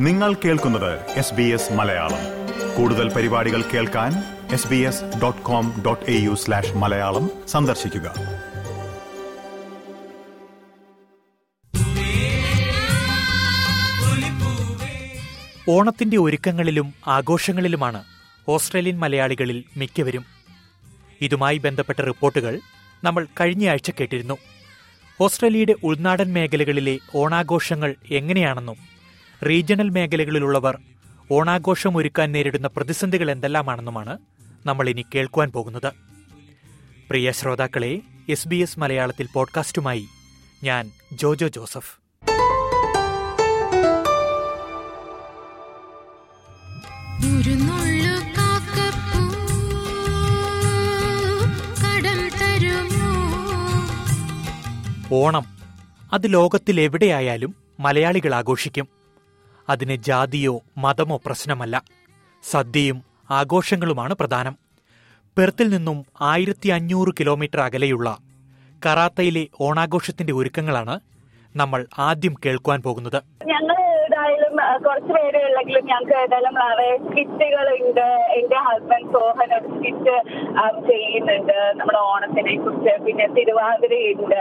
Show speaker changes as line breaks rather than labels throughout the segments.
നിങ്ങൾ കേൾക്കുന്നത് S B S Malayalam. കൂടുതൽ പരിപാടികൾ കേൾക്കാൻ S B S dot com dot A U slash Malayalam സന്ദർശിക്കുക.
ഓണത്തിന്റെ ഒരുക്കങ്ങളിലും ആഘോഷങ്ങളിലുമാണ് ഓസ്ട്രേലിയൻ മലയാളികളിൽ മിക്കവരും. ഇതുമായി ബന്ധപ്പെട്ട റിപ്പോർട്ടുകൾ നമ്മൾ കഴിഞ്ഞയാഴ്ച കേട്ടിരുന്നു. ഓസ്ട്രേലിയയുടെ ഉൾനാടൻ മേഖലകളിലെ ഓണാഘോഷങ്ങൾ എങ്ങനെയാണെന്നും റീജിയണൽ മേഖലകളിലുള്ളവർ ഓണാഘോഷം ഒരുക്കാൻ നേരിടുന്ന പ്രതിസന്ധികൾ എന്തെല്ലാമാണെന്നുമാണ് നമ്മൾ ഇനി കേൾക്കുവാൻ പോകുന്നത്. പ്രിയ ശ്രോതാക്കളെ എസ് ബി എസ് മലയാളത്തിൽ പോഡ്കാസ്റ്റുമായി ഞാൻ ജോജോ ജോസഫ്. ഓണം അത് ലോകത്തിൽ എവിടെയായാലും മലയാളികൾ ആഘോഷിക്കും. അതിന് ജാതിയോ മതമോ പ്രശ്നമല്ല. സദ്യയും ആഘോഷങ്ങളുമാണ് പ്രധാനം. പെർത്തിൽ നിന്നും ആയിരത്തി അഞ്ഞൂറ് കിലോമീറ്റർ അകലെയുള്ള കറാത്തയിലെ ഓണാഘോഷത്തിന്റെ ഒരുക്കങ്ങളാണ് നമ്മൾ ആദ്യം കേൾക്കുവാൻ പോകുന്നത്.
ഞങ്ങൾ ഏതായാലും കുറച്ച് പേരുള്ളെങ്കിലും ഞങ്ങൾക്ക് ഏതായാലും സ്കിറ്റുകൾ ഉണ്ട് എന്റെ ഹസ്ബൻഡ് സോഹൻ ഒരു സ്കിറ്റ് ചെയ്യുന്നുണ്ട് നമ്മുടെ ഓണത്തിനെ കുറിച്ച്. പിന്നെ തിരുവാതിരയുണ്ട്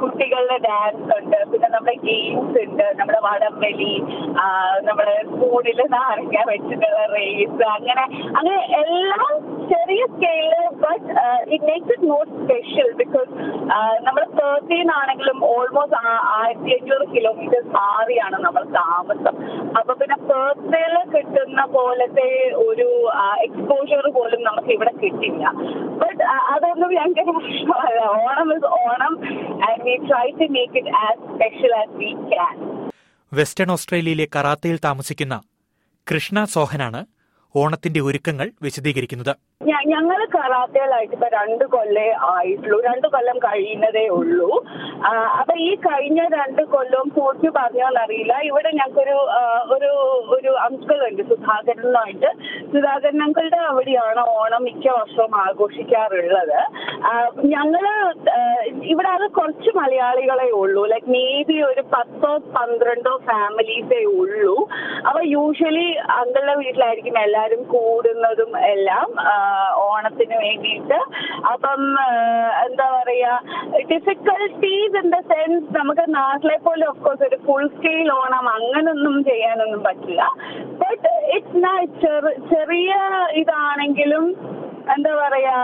കുട്ടികളുടെ ഡാൻസ് ഉണ്ട്. പിന്നെ നമ്മുടെ ഗെയിംസ് ഉണ്ട്. നമ്മുടെ വടംവലി നമ്മുടെ സ്കൂളിൽ നാരങ്ങ വെച്ചിട്ടുള്ള റേസ് അങ്ങനെ അങ്ങനെ എല്ലാം ചെറിയ സ്കെയിലിൽ but it makes it more special because നമ്മൾ തേർട്ടീൻ ആണെങ്കിലും ഓൾമോസ്റ്റ് ആയിരത്തി അഞ്ഞൂറ് കിലോമീറ്റേഴ്സ് മാറിയാണ് നമ്മൾ താമസം. അപ്പൊ പിന്നെ പേർത്തേൽ കിട്ടുന്ന പോലത്തെ ഒരു എക്സ്പോഷർ പോലും നമുക്ക് ഇവിടെ കിട്ടില്ല. ബട്ട് അതൊന്നും ഞങ്ങൾക്ക് പ്രശ്നമല്ല Onam is Onam and we try to make it as special as we can
western ഓസ്ട്രേലിയയിലെ കറാത്തയിൽ താമസിക്കുന്ന കൃഷ്ണ സോഹനാണ് ഓണത്തിന്റെ ഒരുക്കങ്ങൾ വിശദീകരിക്കുന്നത്.
ഞങ്ങൾ കറാത്തകളായിട്ട് ഇപ്പൊ രണ്ട് കൊല്ലേ ആയിട്ടുള്ളൂ. രണ്ട് കൊല്ലം കഴിയുന്നതേ ഉള്ളൂ. അപ്പൊ ഈ കഴിഞ്ഞ രണ്ട് കൊല്ലവും പൂർത്തി പറഞ്ഞോന്നറിയില്ല ഇവിടെ ഞങ്ങൾക്കൊരു ഒരു ഒരു അങ്കിൾ ഉണ്ട് സുധാകരനായിട്ട്. സുധാകരൻ അങ്കിളുടെ അവിടെയാണ് ഓണം മിക്ക വർഷവും ആഘോഷിക്കാറുള്ളത്. ഞങ്ങൾ ഇവിടെ അത് കുറച്ച് മലയാളികളെ ഉള്ളൂ. ലൈക്ക് മേ ബി ഒരു പത്തോ പന്ത്രണ്ടോ ഫാമിലീസേ ഉള്ളൂ. അപ്പൊ യൂഷ്വലി അങ്കിളുടെ വീട്ടിലായിരിക്കും എല്ലാരും കൂടുന്നതും എല്ലാം. ഓണത്തിന് വേണ്ടിയിട്ട്. അപ്പം എന്താ പറയാ ഡിഫിക്കൽട്ടീസ് ഇൻ ദ സെൻസ് നമുക്ക് നാട്ടിലെ പോലെ ഓഫ് കോഴ്സ് ഒരു ഫുൾ സ്കെയിൽ ഓണം അങ്ങനൊന്നും ചെയ്യാനൊന്നും പറ്റില്ല. ബട്ട് ഇറ്റ്സ് നൈ ചെറിയ ഇതാണെങ്കിലും എന്താ പറയാ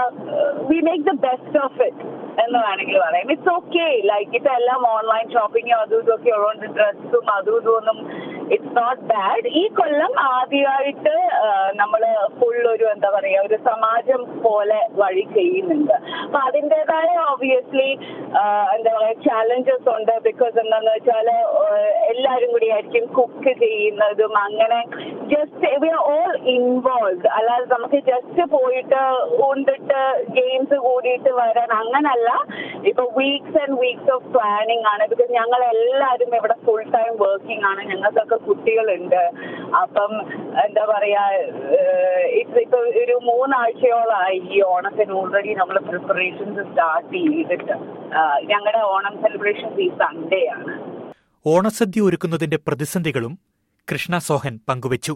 we make the best of it എന്ന് വേണമെങ്കിൽ പറയാം. ഇറ്റ്സ് ഓക്കെ ലൈക്ക് ഇപ്പൊ എല്ലാം ഓൺലൈൻ ഷോപ്പിങ്ങും അതും ഇതൊക്കെ ഉള്ളതുകൊണ്ട് ഡ്രസ്സും അതും ഇതും ഒന്നും ഇറ്റ്സ് നോട്ട് ബാഡ് ഈ കൊല്ലം ആദ്യമായിട്ട് നമ്മൾ ഫുൾ ഒരു എന്താ പറയുക ഒരു സമാജം പോലെ വഴി ചെയ്യുന്നുണ്ട്. അപ്പൊ അതിന്റെതായ ഓബിയസ്ലി എന്താ പറയാ ചാലഞ്ചസ് ഉണ്ട്. ബിക്കോസ് എന്താന്ന് വെച്ചാൽ എല്ലാരും കൂടി ആയിരിക്കും കുക്ക് ചെയ്യുന്നതും അങ്ങനെ just we are all involve അല്ലാതെ നമുക്ക് ജസ്റ്റ് പോയിട്ട് ഉണ്ടിട്ട് ഗെയിംസ് കൂടിയിട്ട് വരാൻ അങ്ങനല്ല. ഇപ്പൊ weeks and weeks of planning ആണ്. ബിക്കോസ് ഞങ്ങൾ എല്ലാവരും ഇവിടെ ഫുൾ ടൈം വർക്കിംഗ് ആണ്. ഞങ്ങൾക്കൊക്കെ കുട്ടികളുണ്ട്. അപ്പം എന്താ പറയാ ഇപ്പൊ ഇപ്പൊ ഒരു മൂന്നാഴ്ചയോളമായി ഈ ഓണത്തിന് ഓൾറെഡി നമ്മൾ പ്രിപ്പറേഷൻസ് സ്റ്റാർട്ട് ചെയ്തിട്ട്. ഞങ്ങളുടെ ഓണം സെലിബ്രേഷൻസ് ഈ സൺഡേ ആണ്.
ഓണസദ്യ ഒരുക്കുന്നതിന്റെ പ്രതിസന്ധികളും കൃഷ്ണ സോഹൻ പങ്കുവച്ചു.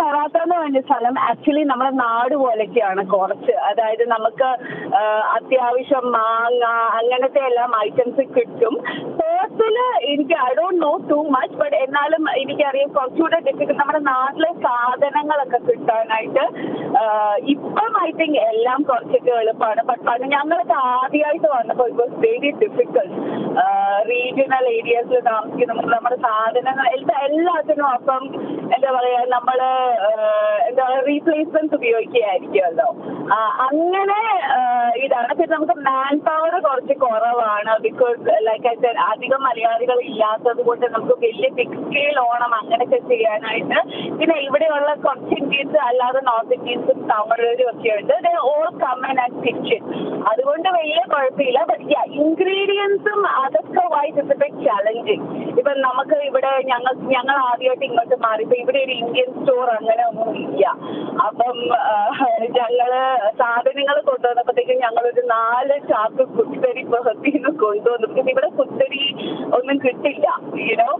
ഞങ്ങൾ എന്ന് പറഞ്ഞ സ്ഥലം ആക്ച്വലി നമ്മുടെ നാട് പോലെയൊക്കെയാണ് കുറച്ച്. അതായത് നമുക്ക് അത്യാവശ്യം മാങ്ങ അങ്ങനത്തെ എല്ലാം ഐറ്റംസ് കിട്ടും. പോർട്ടിൽ എനിക്ക് I don't know too much but എന്നാലും എനിക്കറിയാം കുറച്ചുകൂടെ ഡിഫിക്കൽട്ട് നമ്മുടെ നാട്ടിലെ സാധനങ്ങളൊക്കെ കിട്ടാനായിട്ട് ഇപ്പം ഐ തിങ്ക് എല്ലാം കുറച്ചൊക്കെ എളുപ്പമാണ് ബട്ട് പണ്ട് ഞങ്ങളൊക്കെ ആദ്യമായിട്ട് വന്നപ്പോൾ it was very difficult regional ഏരിയാസിൽ താമസിക്കുന്ന നമ്മുടെ സാധനങ്ങൾ എല്ലാ എല്ലാത്തിനും അപ്പം എന്താ പറയാ നമ്മൾ എന്താ പറയാ റീപ്ലേസ്മെന്റ് ഉപയോഗിക്കുകയായിരിക്കുമല്ലോ. അങ്ങനെ ഇതാണ്. പിന്നെ നമുക്ക് മാൻ പവർ കുറച്ച് കുറവാണ്. ബിക്കോസ് ലൈക്ക് ഐ അധികം മലയാളികൾ ഇല്ലാത്തത് കൊണ്ട് നമുക്ക് വലിയ ബിഗ് സ്കെയിൽ ഓണം അങ്ങനെയൊക്കെ ചെയ്യാനായിട്ട് പിന്നെ ഇവിടെയുള്ള കുറച്ച് ഇന്ത്യൻസ് അല്ലാതെ നോർത്ത് ഇന്ത്യൻസും തമിഴരും ഒക്കെ ഉണ്ട്. ഓൾ കമ്മൻ ആൻഡ് കിച്ചൺ അതുകൊണ്ട് വലിയ കുഴപ്പമില്ല. ബട്ട് ഇൻഗ്രീഡിയൻസും അതൊക്കെ വൈസ് ഇറ്റ്സ് ബിഗ് ചലഞ്ചിങ് ഇപ്പൊ നമുക്ക് ഇവിടെ ഞങ്ങൾ ഞങ്ങൾ ആദ്യമായിട്ട് ഇങ്ങോട്ട് മാറി. ഇവിടെ ഒരു ഇന്ത്യൻ സ്റ്റോർ അങ്ങനെ ഒന്നും ഇല്ല. അപ്പം ഞങ്ങൾ സാധനങ്ങൾ കൊണ്ടുവന്നപ്പോഴത്തേക്കും ഞങ്ങളൊരു നാല് ചാക്ക് കുത്തരി ബഹത്തിന്ന് കൊണ്ടുവന്നു. പിന്നെ ഇവിടെ കുത്തരി ഒന്നും കിട്ടില്ല യൂനോ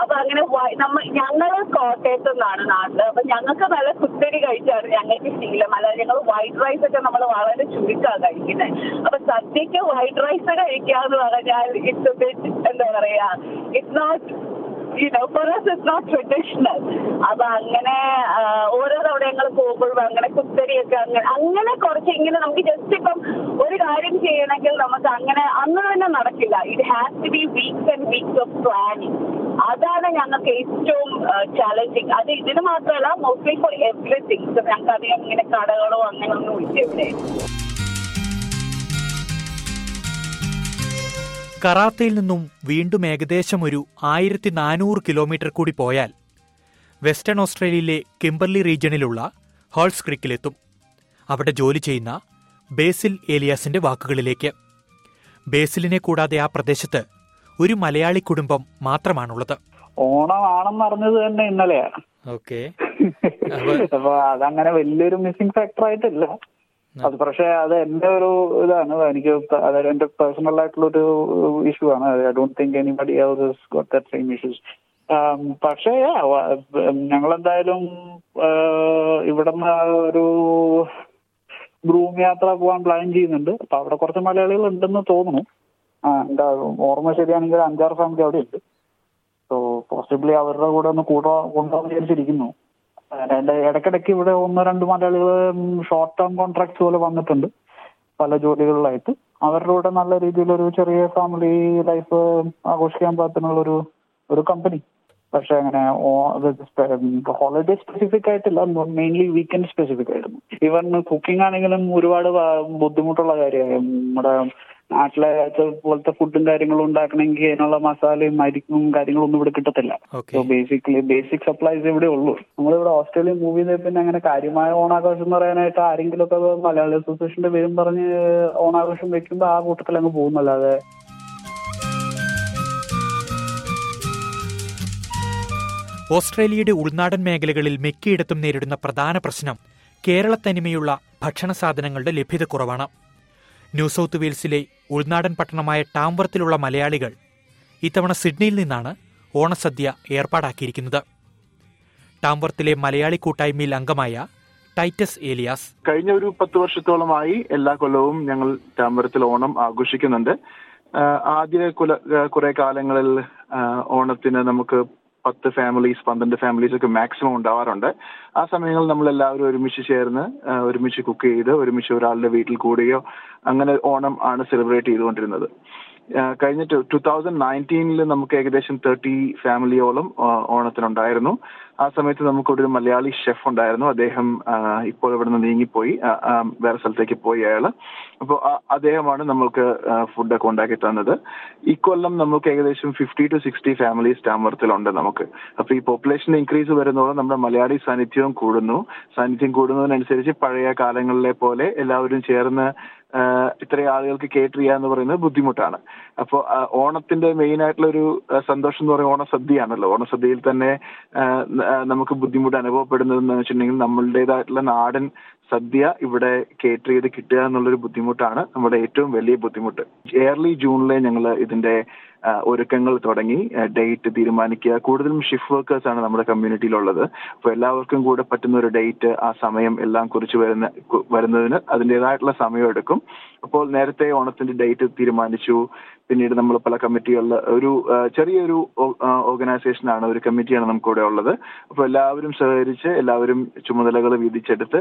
അപ്പൊ അങ്ങനെ നമ്മ ഞങ്ങൾ കോട്ടയത്ത് നിന്നാണ് നാട്ടിൽ. അപ്പൊ ഞങ്ങൾക്ക് നല്ല കുത്തരി കഴിച്ചാണ് ഞങ്ങൾക്ക് ശീലം. അല്ലാതെ ഞങ്ങൾ വൈറ്റ് റൈസ് ഒക്കെ നമ്മൾ വളരെ ചുരുക്കാണ് കഴിക്കുന്നത് അപ്പൊ സദ്യക്ക് വൈറ്റ് റൈസ് കഴിക്കാന്ന് പറഞ്ഞാൽ ഇറ്റ്സ് എന്താ പറയാ it's not you for for us not traditional അപ്പൊ അങ്ങനെ ഓരോ തവണ ഞങ്ങൾ പോകുമ്പോഴും അങ്ങനെ കുത്തരിയൊക്കെ അങ്ങനെ അങ്ങനെ കുറച്ച് ഇങ്ങനെ നമുക്ക് ജസ്റ്റ് ഇപ്പം ഒരു കാര്യം ചെയ്യണമെങ്കിൽ നമുക്ക് അങ്ങനെ അന്ന് തന്നെ നടക്കില്ല. It has to be weeks and weeks of planning അതാണ് ഞങ്ങൾക്ക് ഏറ്റവും ചാലഞ്ചിങ് അത് ഇതിന് മാത്രമല്ല മോസ്റ്റ്ലി ഫോർ എവറിത്തിങ് ഞങ്ങൾക്ക് അധികം ഇങ്ങനെ കടകളോ അങ്ങനെ ഒന്നും ഇല്ല
കറാത്തയിൽ നിന്നും വീണ്ടും ഏകദേശം ഒരു ആയിരത്തി നാനൂറ് കിലോമീറ്റർ കൂടി പോയാൽ വെസ്റ്റേൺ ഓസ്ട്രേലിയയിലെ കിംബർലി റീജിയണിലുള്ള ഹോൾസ് ക്രിക്കിലെത്തും. അവിടെ ജോലി ചെയ്യുന്ന ബേസിൽ ഏലിയാസിന്റെ വാക്കുകളിലേക്ക്. ബേസിലിനെ കൂടാതെ ആ പ്രദേശത്ത് ഒരു മലയാളി കുടുംബം മാത്രമാണുള്ളത്.
ഓണമാണെന്ന് അറിഞ്ഞത് തന്നെ ഇന്നലെയാണ്.
ഓക്കെ.
അപ്പൊ അതങ്ങനെ വലിയൊരു മിസ്സിംഗ് ഫാക്ടർ ആയിട്ടില്ല അത് പക്ഷെ അത് എന്റെ ഒരു ഇതാണ്. എനിക്ക് അതായത് എന്റെ പേഴ്സണൽ ആയിട്ടുള്ള ഒരു ഇഷ്യൂ ആണ്. I don't think anybody body got that same issues പക്ഷേ ഞങ്ങൾ എന്തായാലും ഇവിടുന്ന് ഒരു ഗ്രൂം യാത്ര പോകാൻ പ്ലാൻ ചെയ്യുന്നുണ്ട്. അപ്പൊ അവിടെ കുറച്ച് മലയാളികൾ ഉണ്ടെന്ന് തോന്നുന്നു. ആ എന്താ ഓർമ്മ ശരിയാണെങ്കിൽ അഞ്ചാറ് ഫാമിലി അവിടെ ഉണ്ട് സോ പോസിബിളി അവരുടെ കൂടെ ഒന്ന് കൂടാ കൊണ്ടുപോകാൻ വിചാരിച്ചിരിക്കുന്നു. അതിന്റെ ഇടയ്ക്കിടയ്ക്ക് ഇവിടെ ഒന്ന് രണ്ട് മലയാളികൾ ഷോർട്ട് ടേം കോൺട്രാക്ട്സ് പോലെ വന്നിട്ടുണ്ട് പല ജോലികളിലായിട്ട്. അവരുടെ കൂടെ നല്ല രീതിയിൽ ഒരു ചെറിയ ഫാമിലി ലൈഫ് ആഘോഷിക്കാൻ പാകത്തിനുള്ള ഒരു ഒരു കമ്പനി പക്ഷെ അങ്ങനെ ഹോളിഡേ സ്പെസിഫിക് ആയിട്ടില്ല. മെയിൻലി വീക്കെൻഡ് സ്പെസിഫിക് ആയിരുന്നു. ഈവൻ കുക്കിംഗ് ആണെങ്കിലും ഒരുപാട് ബുദ്ധിമുട്ടുള്ള കാര്യമാണ് നമ്മുടെ നാട്ടിലെ പോലത്തെ ഫുഡും കാര്യങ്ങളും ഉണ്ടാക്കണമെങ്കിൽ അതിനുള്ള മസാലയും മരിക്കും കാര്യങ്ങളും ഒന്നും ഇവിടെ കിട്ടത്തില്ല.
സോ
ബേസിക്കലി ബേസിക് സപ്ലൈസ് ഇവിടെ ഉള്ളൂ. നമ്മളിവിടെ ഓസ്ട്രേലിയൻ മൂവി പിന്നെ അങ്ങനെ കാര്യമായ ഓണാഘോഷം എന്ന് പറയാനായിട്ട് ആരെങ്കിലും ഒക്കെ മലയാളി അസോസിയേഷന്റെ പേരും പറഞ്ഞ് ഓണാഘോഷം വെക്കുമ്പോൾ ആ കൂട്ടത്തിൽ അങ്ങ് പോകുന്നല്ലാതെ.
ഓസ്ട്രേലിയയുടെ ഉൾനാടൻ മേഖലകളിൽ മിക്കയിടത്തും നേരിടുന്ന പ്രധാന പ്രശ്നം കേരളത്തനിമയുള്ള ഭക്ഷണ സാധനങ്ങളുടെ ലഭ്യതക്കുറവാണ് ന്യൂ സൗത്ത് വെയിൽസിലെ ഉൾനാടൻ പട്ടണമായ ടാംവർത്തിലുള്ള മലയാളികൾ ഇത്തവണ സിഡ്നിയിൽ നിന്നാണ് ഓണസദ്യ ഏർപ്പാടാക്കിയിരിക്കുന്നത്. ടാംവർത്തിലെ മലയാളി കൂട്ടായ്മയിൽ അംഗമായ ടൈറ്റസ് ഏലിയാസ്
കഴിഞ്ഞ ഒരു പത്ത് വർഷത്തോളമായി എല്ലാ കൊല്ലവും ഞങ്ങൾ ടാംവർത്തിൽ ഓണം ആഘോഷിക്കുന്നുണ്ട്. ആദ്യ കുല കുറെ കാലങ്ങളിൽ ഓണത്തിന് നമുക്ക് പത്ത് ഫാമിലീസ് പന്ത്രണ്ട് ഫാമിലീസ് ഒക്കെ മാക്സിമം ഉണ്ടാവാറുണ്ട്. ആ സമയങ്ങളിൽ നമ്മൾ എല്ലാവരും ഒരുമിച്ച് ചേർന്ന് ഒരുമിച്ച് കുക്ക് ചെയ്ത് ഒരുമിച്ച് ഒരാളുടെ വീട്ടിൽ കൂടുകയോ അങ്ങനെ ഓണം ആണ് സെലിബ്രേറ്റ് ചെയ്തുകൊണ്ടിരുന്നത്. കഴിഞ്ഞ ടു തൗസൻഡ് നയന്റീനിൽ നമുക്ക് ഏകദേശം തേർട്ടി ഫാമിലിയോളം ഓണത്തിനുണ്ടായിരുന്നു. ആ സമയത്ത് നമുക്കൊരു മലയാളി ഷെഫ് ഉണ്ടായിരുന്നു. അദ്ദേഹം ഇപ്പോൾ ഇവിടെ നിന്ന് നീങ്ങിപ്പോയി വേറെ സ്ഥലത്തേക്ക് പോയി അയാൾ. അപ്പോൾ അദ്ദേഹമാണ് നമ്മൾക്ക് ഫുഡൊക്കെ ഉണ്ടാക്കി തന്നത്. ഇക്കൊല്ലം നമുക്ക് ഏകദേശം ഫിഫ്റ്റി ടു സിക്സ്റ്റി ഫാമിലീസ് ടാമർത്തിലുണ്ട് നമുക്ക്. അപ്പൊ ഈ പോപ്പുലേഷൻ ഇൻക്രീസ് വരുന്നതോടെ നമ്മുടെ മലയാളി സാന്നിധ്യവും കൂടുന്നു. സാന്നിധ്യം കൂടുന്നതിനനുസരിച്ച് പഴയ കാലങ്ങളിലെ പോലെ എല്ലാവരും ചേർന്ന് ഇത്രയും ആളുകൾക്ക് കേറ്റർ ചെയ്യുക എന്ന് പറയുന്നത് ബുദ്ധിമുട്ടാണ്. അപ്പോൾ ഓണത്തിന്റെ മെയിൻ ആയിട്ടുള്ള ഒരു സന്തോഷം എന്ന് പറയുന്നത് ഓണസദ്യയാണല്ലോ. ഓണസദ്യയിൽ തന്നെ നമുക്ക് ബുദ്ധിമുട്ട് അനുഭവപ്പെടുന്നത് എന്ന് വെച്ചിട്ടുണ്ടെങ്കിൽ നമ്മളുടേതായിട്ടുള്ള നാടൻ സദ്യ ഇവിടെ കേറ്റർ ചെയ്ത് കിട്ടുക എന്നുള്ളൊരു ബുദ്ധിമുട്ടാണ് നമ്മുടെ ഏറ്റവും വലിയ ബുദ്ധിമുട്ട്. ഏർലി ജൂണിലെ ഞങ്ങൾ ഇതിന്റെ ഒരുക്കങ്ങൾ തുടങ്ങി ഡേറ്റ് തീരുമാനിക്കുക. കൂടുതലും ഷിഫ്റ്റ് വർക്കേഴ്സ് ആണ് നമ്മുടെ കമ്മ്യൂണിറ്റിയിലുള്ളത് അപ്പോൾ എല്ലാവർക്കും കൂടെ പറ്റുന്ന ഒരു ഡേറ്റ് ആ സമയം എല്ലാം കുറിച്ച് വരുന്ന വരുന്നതിന് അതിന്റെതായിട്ടുള്ള സമയം എടുക്കും. അപ്പോൾ നേരത്തെ ഓണത്തിന്റെ ഡേറ്റ് തീരുമാനിച്ചു. പിന്നീട് നമ്മൾ പല കമ്മിറ്റികളിൽ ഒരു ചെറിയൊരു ഓർഗനൈസേഷനാണ് ഒരു കമ്മിറ്റിയാണ് നമുക്കിവിടെ ഉള്ളത്. അപ്പോൾ എല്ലാവരും സഹകരിച്ച് എല്ലാവരും ചുമതലകൾ വീതിച്ചെടുത്ത്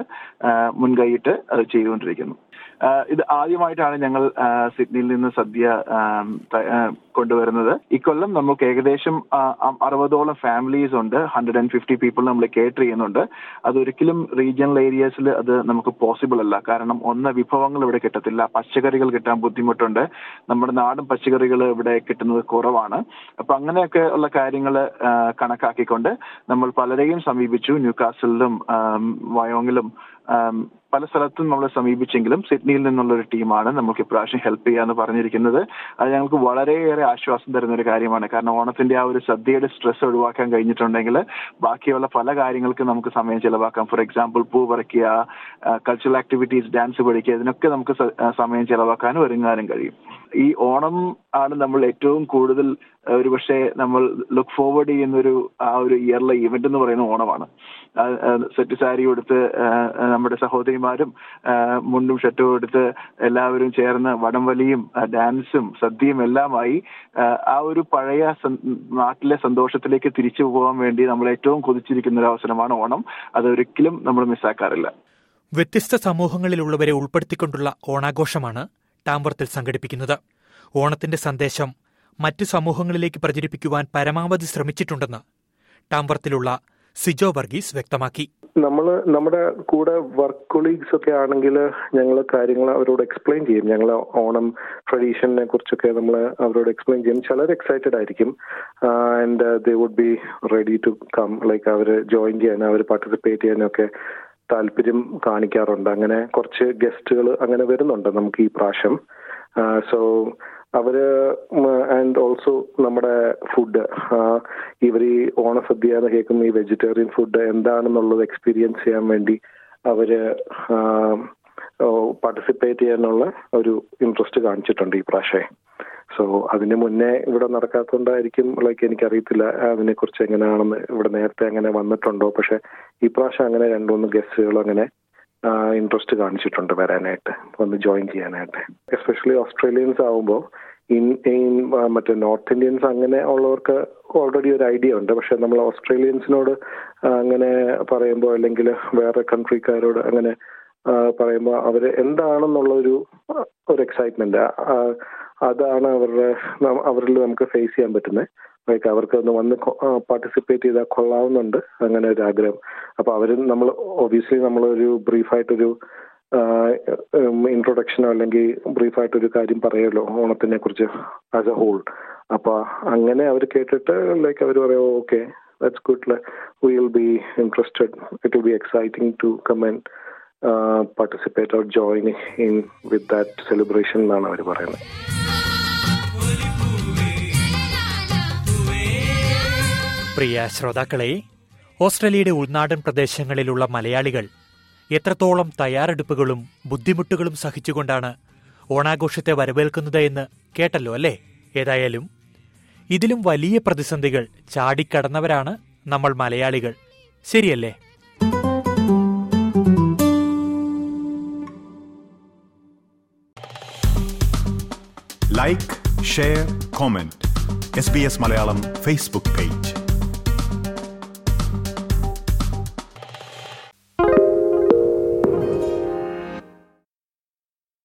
മുൻകൈയിട്ട് അത് ചെയ്തുകൊണ്ടിരിക്കുന്നു. ഇത് ആദ്യമായിട്ടാണ് ഞങ്ങൾ സിഡ്നിയിൽ നിന്ന് സദ്യ കൊണ്ടുവരുന്നത്. ഇക്കൊല്ലം നമുക്ക് ഏകദേശം അറുപതോളം ഫാമിലീസ് ഉണ്ട്. ഹൺഡ്രഡ് ആൻഡ് ഫിഫ്റ്റി പീപ്പിൾ നമ്മൾ കേറ്റർ ചെയ്യുന്നുണ്ട്. അതൊരിക്കലും റീജിയണൽ ഏരിയാസിൽ അത് നമുക്ക് പോസിബിൾ അല്ല. കാരണം ഒന്ന് വിഭവങ്ങൾ ഇവിടെ കിട്ടത്തില്ല. പച്ചക്കറികൾ കിട്ടാൻ ബുദ്ധിമുട്ടുണ്ട്. നമ്മുടെ നാടൻ പച്ചക്കറികൾ ഇവിടെ കിട്ടുന്നത് കുറവാണ്. അപ്പൊ അങ്ങനെയൊക്കെ ഉള്ള കാര്യങ്ങൾ കണക്കാക്കിക്കൊണ്ട് നമ്മൾ പലരെയും സമീപിച്ചു. ന്യൂകാസലിലും ആം, വയോങ്ങിലും പല സ്ഥലത്തും നമ്മളെ സമീപിച്ചെങ്കിലും സിഡ്നിയിൽ നിന്നുള്ള ഒരു ടീമാണ് നമുക്ക് ഇപ്രാവശ്യം ഹെൽപ്പ് ചെയ്യാന്ന് പറഞ്ഞിരിക്കുന്നത്. അത് ഞങ്ങൾക്ക് വളരെയേറെ ആശ്വാസം തരുന്ന ഒരു കാര്യമാണ്. കാരണം ഓണത്തിന്റെ ആ ഒരു സദ്യയുടെ സ്ട്രെസ് ഒഴിവാക്കാൻ കഴിഞ്ഞിട്ടുണ്ടെങ്കിൽ ബാക്കിയുള്ള പല കാര്യങ്ങൾക്കും നമുക്ക് സമയം ചിലവാക്കാം. ഫോർ എക്സാമ്പിൾ പൂ പറിക്കുക കൾച്ചറൽ ആക്ടിവിറ്റീസ് ഡാൻസ് പഠിക്കുക ഇതിനൊക്കെ നമുക്ക് സമയം ചിലവാക്കാനും ഒരുങ്ങാനും കഴിയും. ഈ ഓണം ആണ് നമ്മൾ ഏറ്റവും കൂടുതൽ ഒരു ഒരുപക്ഷെ നമ്മൾ ലുക്ക് ഫോർവേഡ് ചെയ്യുന്ന ഒരു ആ ഒരു ഇയറിലെ ഇവന്റ് എന്ന് പറയുന്ന ഓണമാണ്. സെറ്റ് സാരി കൊടുത്ത് നമ്മുടെ സഹോദരിമാരും മുണ്ടും ഷർട്ടും എടുത്ത് എല്ലാവരും ചേർന്ന് വടംവലിയും ഡാൻസും സദ്യയും എല്ലാമായി ആ, ഒരു പഴയ നാട്ടിലെ സന്തോഷത്തിലേക്ക് തിരിച്ചു പോകാൻ വേണ്ടി നമ്മൾ ഏറ്റവും കൊതിച്ചിരിക്കുന്ന ഒരു അവസരമാണ് ഓണം. അതൊരിക്കലും നമ്മൾ മിസ്സാക്കാറില്ല
വ്യത്യസ്ത സമൂഹങ്ങളിലുള്ളവരെ ഉൾപ്പെടുത്തിക്കൊണ്ടുള്ള ഓണാഘോഷമാണ് ടാംവർത്തിൽ സംഘടിപ്പിക്കുന്നത്. ഓണത്തിന്റെ സന്ദേശം മറ്റു സമൂഹങ്ങളിലേക്ക് പ്രചരിപ്പിക്കുവാൻ പരമാവധി ശ്രമിച്ചിട്ടുണ്ടെന്ന് ടാംവർത്തിലുള്ള സിജോ വർഗീസ് വ്യക്തമാക്കി.
നമ്മൾ നമ്മുടെ കൂടെ വർക്ക് കൊളീഗ്സ് ഒക്കെ ആണെങ്കിൽ ഞങ്ങൾ കാര്യങ്ങൾ അവരോട് എക്സ്പ്ലെയിൻ ചെയ്യും. ഞങ്ങൾ ഓണം ട്രഡീഷനെ കുറിച്ചൊക്കെ നമ്മൾ അവരോട് എക്സ്പ്ലെയിൻ ചെയ്യും. ചിലർ എക്സൈറ്റഡ് ആയിരിക്കും. And they would be ready to come like our join ചെയ്യാൻ അവർ പാർട്ടിസിപ്പേറ്റ് ചെയ്യാനൊക്കെ താല്പര്യം കാണിക്കാറുണ്ട്. അങ്ങനെ കുറച്ച് ഗസ്റ്റുകൾ അങ്ങനെ വരുന്നുണ്ട് നമുക്ക് ഈ പ്രാവശ്യം. സോ അവർ ആൻഡ് ഓൾസോ നമ്മുടെ ഫുഡ് ഇവർ ഈ ഓണസദ്യ എന്ന് കേൾക്കുന്ന ഈ വെജിറ്റേറിയൻ ഫുഡ് എന്താണെന്നുള്ളത് എക്സ്പീരിയൻസ് ചെയ്യാൻ വേണ്ടി അവർ പാർട്ടിസിപ്പേറ്റ് ചെയ്യാനുള്ള ഒരു ഇൻട്രസ്റ്റ് കാണിച്ചിട്ടുണ്ട് ഈ പ്രാവശ്യം. സോ അതിന് മുന്നേ ഇവിടെ നടക്കാത്തതുകൊണ്ടായിരിക്കും ലൈക്ക് എനിക്കറിയത്തില്ല അതിനെക്കുറിച്ച് എങ്ങനെയാണെന്ന് ഇവിടെ നേരത്തെ അങ്ങനെ വന്നിട്ടുണ്ടോ? പക്ഷെ ഈ പ്രാവശ്യം അങ്ങനെ രണ്ടു മൂന്ന് ഗസ്റ്റുകൾ അങ്ങനെ ഇൻട്രസ്റ്റ് കാണിച്ചിട്ടുണ്ട് വരാനായിട്ട് ഒന്ന് ജോയിൻ ചെയ്യാനായിട്ട്. എസ്പെഷ്യലി ഓസ്ട്രേലിയൻസ് ആവുമ്പോൾ ഇൻ മറ്റേ നോർത്ത് ഇന്ത്യൻസ് അങ്ങനെ ഉള്ളവർക്ക് ഓൾറെഡി ഒരു ഐഡിയ ഉണ്ട്. പക്ഷെ നമ്മൾ ഓസ്ട്രേലിയൻസിനോട് അങ്ങനെ പറയുമ്പോൾ അല്ലെങ്കിൽ വേറെ കൺട്രിക്കാരോട് അങ്ങനെ പറയുമ്പോൾ അവർ എന്താണെന്നുള്ളൊരു ഒരു ഒരു എക്സൈറ്റ്മെന്റ് അതാണ് അവരുടെ അവരിൽ നമുക്ക് ഫേസ് ചെയ്യാൻ പറ്റുന്നത്. ലൈക്ക് അവർക്ക് ഒന്ന് വന്ന് പാർട്ടിസിപ്പേറ്റ് ചെയ്താൽ കൊള്ളാവുന്നുണ്ട്. അങ്ങനെ ഒരു ആഗ്രഹം. അപ്പൊ അവർ നമ്മൾ ഒബിയസ്ലി നമ്മളൊരു ബ്രീഫായിട്ടൊരു ഇൻട്രൊഡക്ഷനോ അല്ലെങ്കിൽ ബ്രീഫായിട്ടൊരു കാര്യം പറയുമല്ലോ ഓണത്തിനെ കുറിച്ച് ആസ് എ ഹോൾ അപ്പൊ അങ്ങനെ അവർ കേട്ടിട്ട് ലൈക്ക് അവർ പറയാം okay that's good will be interested it will be exciting to come and participate or join in with that celebration എന്നാണ് അവർ പറയുന്നത്.
പ്രിയ ശ്രോതാക്കളെ ഓസ്ട്രേലിയയുടെ ഉൾനാടൻ പ്രദേശങ്ങളിലുള്ള മലയാളികൾ എത്രത്തോളം തയ്യാറെടുപ്പുകളും ബുദ്ധിമുട്ടുകളും സഹിച്ചുകൊണ്ടാണ് ഓണാഘോഷത്തെ വരവേൽക്കുന്നത് എന്ന് കേട്ടല്ലോ അല്ലേ? ഏതായാലും ഇതിലും വലിയ പ്രതിസന്ധികൾ ചാടിക്കടന്നവരാണ് നമ്മൾ മലയാളികൾ. ശരിയല്ലേ?
Like share comment S B S Malayalam Facebook page